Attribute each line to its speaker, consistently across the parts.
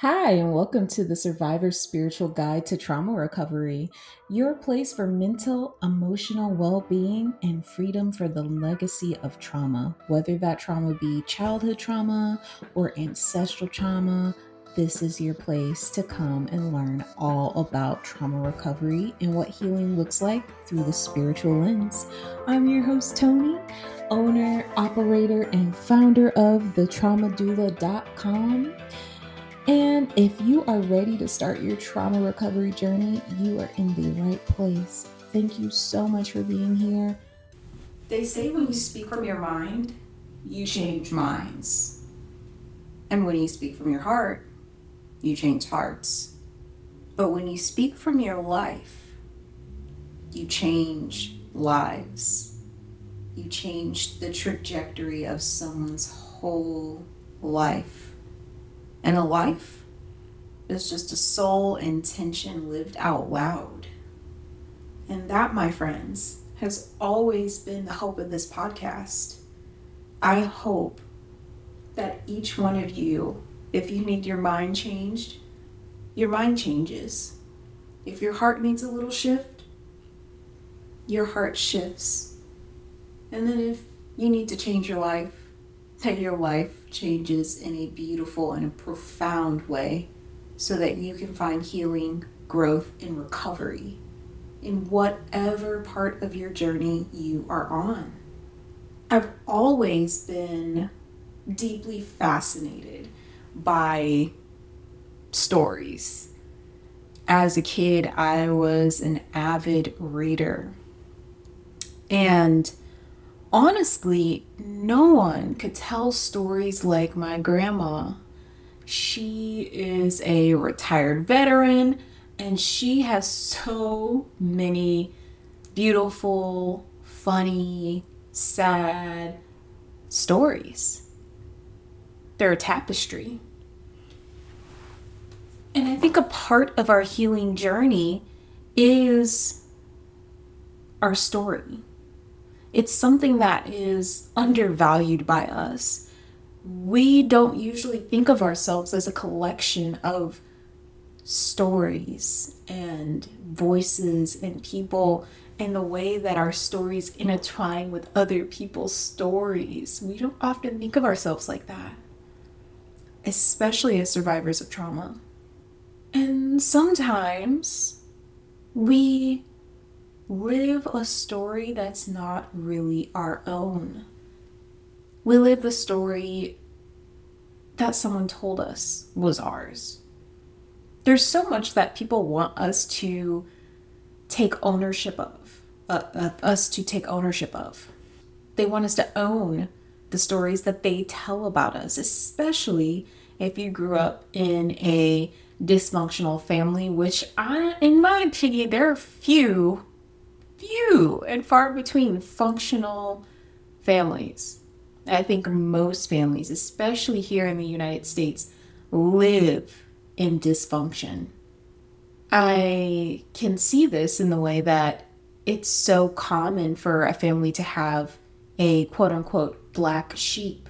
Speaker 1: Hi, and welcome to the Survivor's Spiritual Guide to Trauma Recovery, your place for mental, emotional well being and freedom for the legacy of trauma. Whether that trauma be childhood trauma or ancestral trauma, this is your place to come and learn all about trauma recovery and what healing looks like through the spiritual lens. I'm your host, Tony, owner, operator, and founder of thetraumadoula.com. And if you are ready to start your trauma recovery journey, you are in the right place. Thank you so much for being here.
Speaker 2: They say when you speak from your mind, you change minds. And when you speak from your heart, you change hearts. But when you speak from your life, you change lives. You change the trajectory of someone's whole life. And a life is just a soul intention lived out loud. And that, my friends, has always been the hope of this podcast. I hope that each one of you, if you need your mind changed, your mind changes. If your heart needs a little shift, your heart shifts. And then if you need to change your life, that your life changes in a beautiful and a profound way so that you can find healing, growth, and recovery in whatever part of your journey you are on. I've always been deeply fascinated by stories. As a kid, I was an avid reader. And honestly, no one could tell stories like my grandma. She is a retired veteran and she has so many beautiful, funny, sad stories. They're a tapestry. And I think a part of our healing journey is our story it's something that is undervalued by us. We don't usually think of ourselves as a collection of stories and voices and people and the way that our stories intertwine with other people's stories. We don't often think of ourselves like that, especially as survivors of trauma. And sometimes we live a story that's not really our own. We live the story that someone told us was ours. There's so much that people want us to take ownership of, uh, uh, us to take ownership of. They want us to own the stories that they tell about us, especially if you grew up in a dysfunctional family, which I, in my opinion, there are few few and far between functional families. I think most families, especially here in the United States, live in dysfunction. I can see this in the way that it's so common for a family to have a quote unquote black sheep.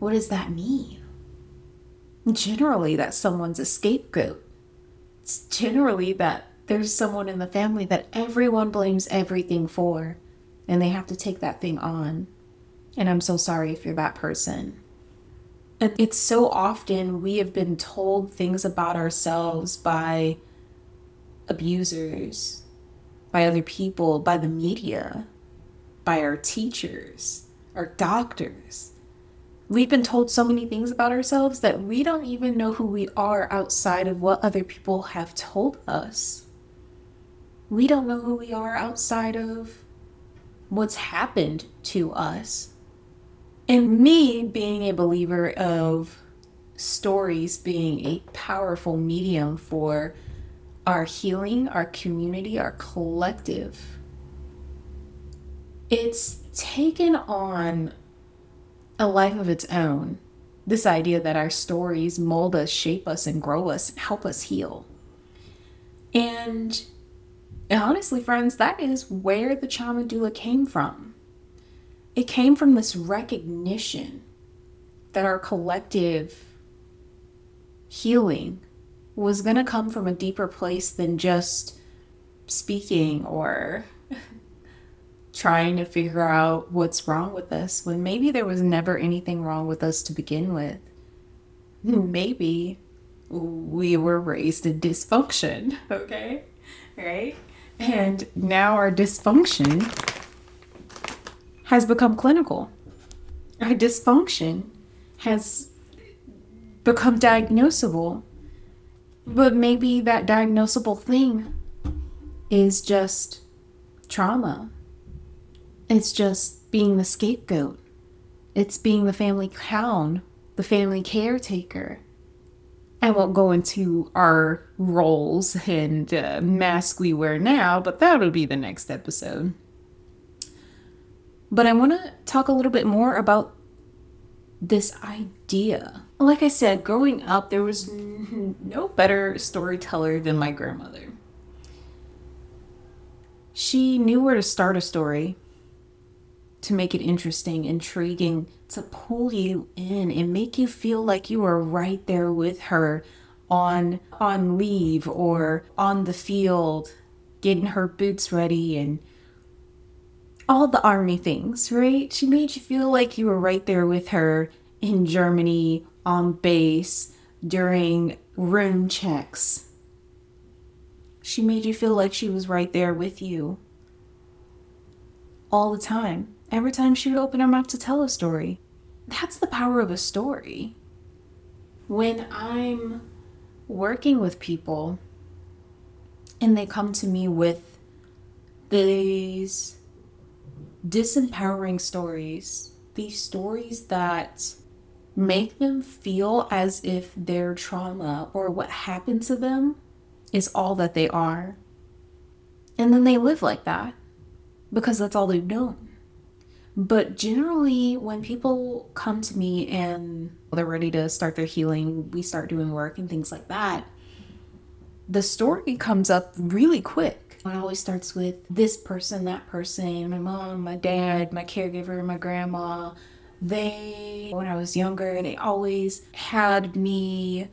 Speaker 2: What does that mean? Generally, that someone's a scapegoat. It's generally that there's someone in the family that everyone blames everything for, and they have to take that thing on. And I'm so sorry if you're that person. It's so often we have been told things about ourselves by abusers, by other people, by the media, by our teachers, our doctors. We've been told so many things about ourselves that we don't even know who we are outside of what other people have told us we don't know who we are outside of what's happened to us. And me being a believer of stories being a powerful medium for our healing, our community, our collective, it's taken on a life of its own. This idea that our stories mold us, shape us, and grow us help us heal. And and honestly, friends, that is where the trauma doula came from. It came from this recognition that our collective healing was going to come from a deeper place than just speaking or trying to figure out what's wrong with us when maybe there was never anything wrong with us to begin with. Maybe we were raised in dysfunction, okay? Right? And now our dysfunction has become clinical. Our dysfunction has become diagnosable. But maybe that diagnosable thing is just trauma. It's just being the scapegoat. It's being the family clown, the family caretaker. I won't go into our roles and uh, mask we wear now, but that'll be the next episode. But I want to talk a little bit more about this idea. Like I said, growing up, there was no better storyteller than my grandmother. She knew where to start a story to make it interesting, intriguing, to pull you in and make you feel like you are right there with her on on leave or on the field getting her boots ready and all the army things, right? She made you feel like you were right there with her in Germany on base during room checks. She made you feel like she was right there with you all the time. Every time she would open her mouth to tell a story. That's the power of a story. When I'm working with people and they come to me with these disempowering stories, these stories that make them feel as if their trauma or what happened to them is all that they are. And then they live like that because that's all they've known. But generally, when people come to me and they're ready to start their healing, we start doing work and things like that, the story comes up really quick. It always starts with this person, that person, my mom, my dad, my caregiver, my grandma, they, when I was younger, they always had me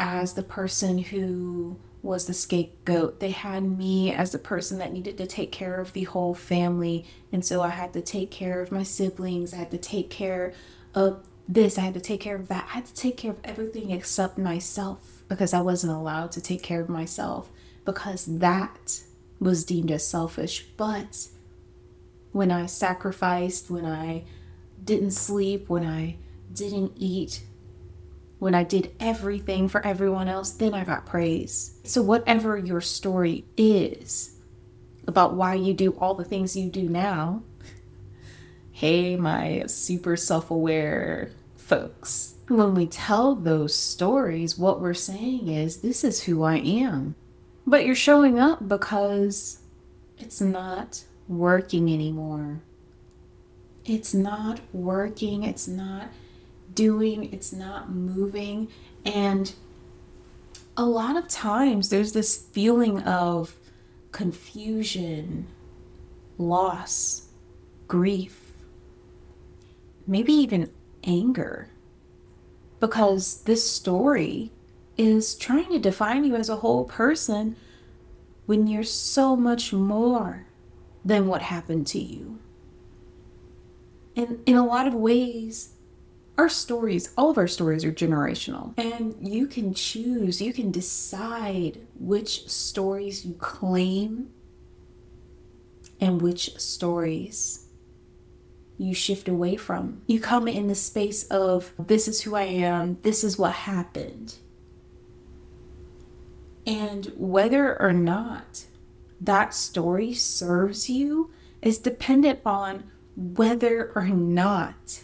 Speaker 2: as the person who was the scapegoat. They had me as the person that needed to take care of the whole family. And so I had to take care of my siblings. I had to take care of this. I had to take care of that. I had to take care of everything except myself because I wasn't allowed to take care of myself because that was deemed as selfish. But when I sacrificed, when I didn't sleep, when I didn't eat, when I did everything for everyone else, then I got praise. So, whatever your story is about why you do all the things you do now, hey, my super self aware folks, when we tell those stories, what we're saying is, this is who I am. But you're showing up because it's not working anymore. It's not working. It's not doing. It's not moving. And a lot of times there's this feeling of confusion, loss, grief, maybe even anger. Because this story is trying to define you as a whole person when you're so much more than what happened to you. And in a lot of ways, our stories, all of our stories are generational. And you can choose, you can decide which stories you claim and which stories you shift away from. You come in the space of, this is who I am, this is what happened. And whether or not that story serves you is dependent on whether or not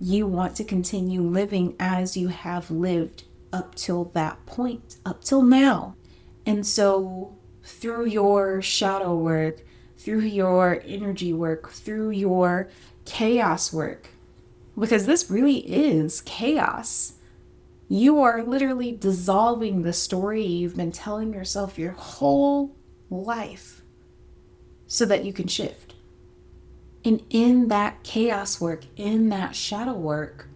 Speaker 2: you want to continue living as you have lived up till that point, up till now. And so, through your shadow work, through your energy work, through your chaos work, because this really is chaos. You are literally dissolving the story you've been telling yourself your whole life so that you can shift. And in that chaos work, in that shadow work,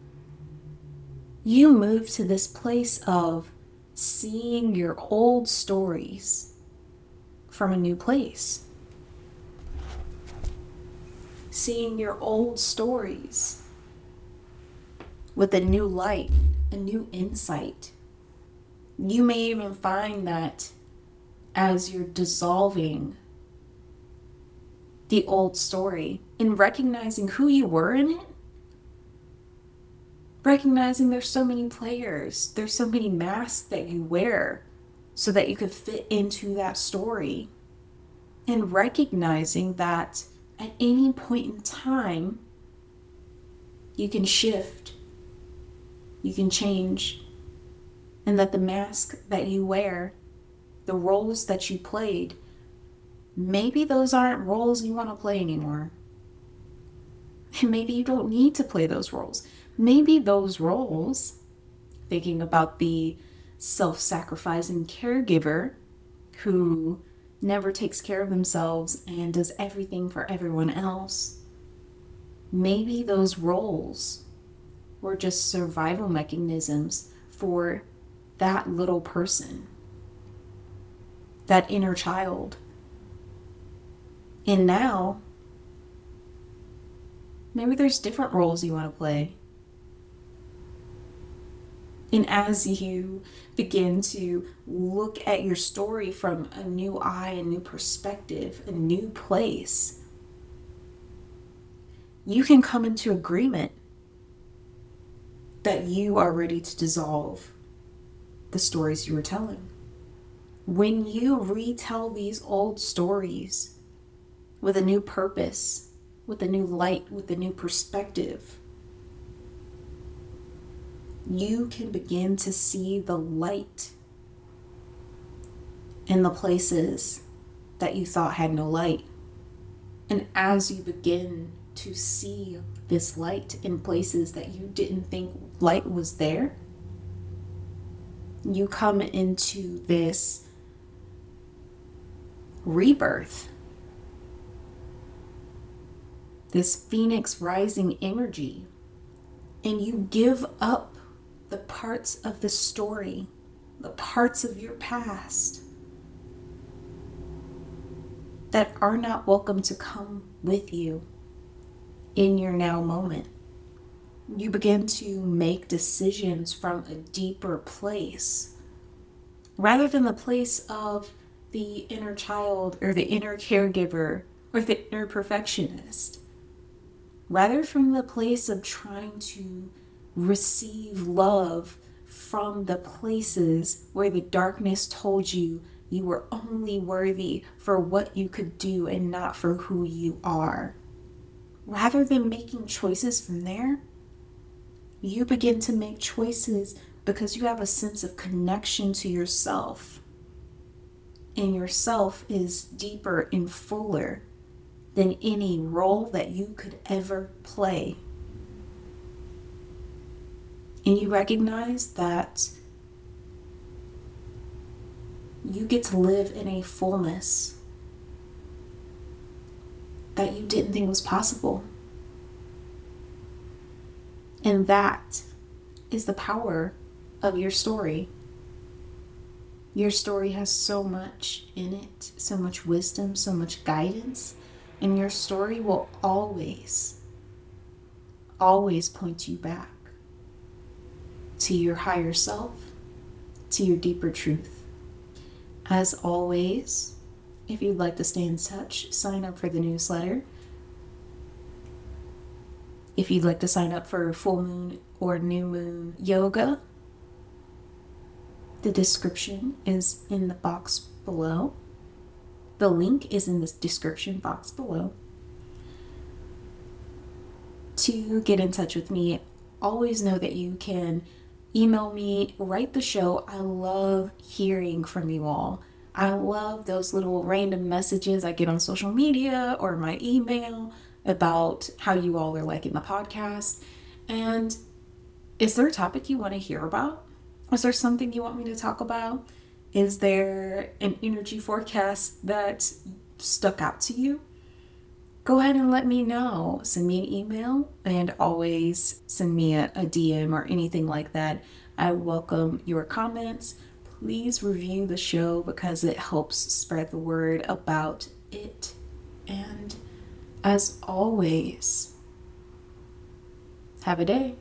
Speaker 2: you move to this place of seeing your old stories from a new place. Seeing your old stories with a new light, a new insight. You may even find that as you're dissolving the old story in recognizing who you were in it, recognizing there's so many players, there's so many masks that you wear so that you could fit into that story, and recognizing that at any point in time, you can shift, you can change, and that the mask that you wear, the roles that you played, maybe those aren't roles you want to play anymore. And maybe you don't need to play those roles. Maybe those roles, thinking about the self sacrificing caregiver who never takes care of themselves and does everything for everyone else, maybe those roles were just survival mechanisms for that little person, that inner child and now, maybe there's different roles you want to play. And as you begin to look at your story from a new eye, a new perspective, a new place, you can come into agreement that you are ready to dissolve the stories you were telling. When you retell these old stories, with a new purpose, with a new light, with a new perspective. You can begin to see the light in the places that you thought had no light. And as you begin to see this light in places that you didn't think light was there, you come into this rebirth this phoenix rising energy, and you give up the parts of the story, the parts of your past that are not welcome to come with you in your now moment. You begin to make decisions from a deeper place rather than the place of the inner child or the inner caregiver or the inner perfectionist rather from the place of trying to receive love from the places where the darkness told you you were only worthy for what you could do and not for who you are. Rather than making choices from there, you begin to make choices because you have a sense of connection to yourself. And yourself is deeper and fuller than any role that you could ever play. And you recognize that you get to live in a fullness that you didn't think was possible. And that is the power of your story. Your story has so much in it, so much wisdom, so much guidance and your story will always, always point you back to your higher self, to your deeper truth. As always, if you'd like to stay in touch, sign up for the newsletter. If you'd like to sign up for full moon or new moon yoga, the description is in the box below. The link is in the description box below. To get in touch with me, always know that you can email me, write the show. I love hearing from you all. I love those little random messages I get on social media or my email about how you all are liking the podcast. And is there a topic you want to hear about? Is there something you want me to talk about? Is there an energy forecast that stuck out to you? go ahead and let me know. Send me an email and always send me a, a DM or anything like that. I welcome your comments. Please review the show because it helps spread the word about it. And as always, have a day.